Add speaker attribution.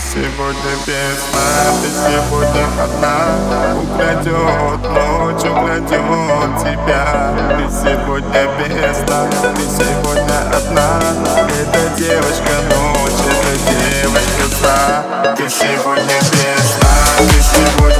Speaker 1: сегодня без сна Ты сегодня одна. Украдет ночь, украдет тебя. Ты сегодня без сна Ты сегодня одна. Эта девочка ночь, эта девочка сна Ты сегодня без сна Ты сегодня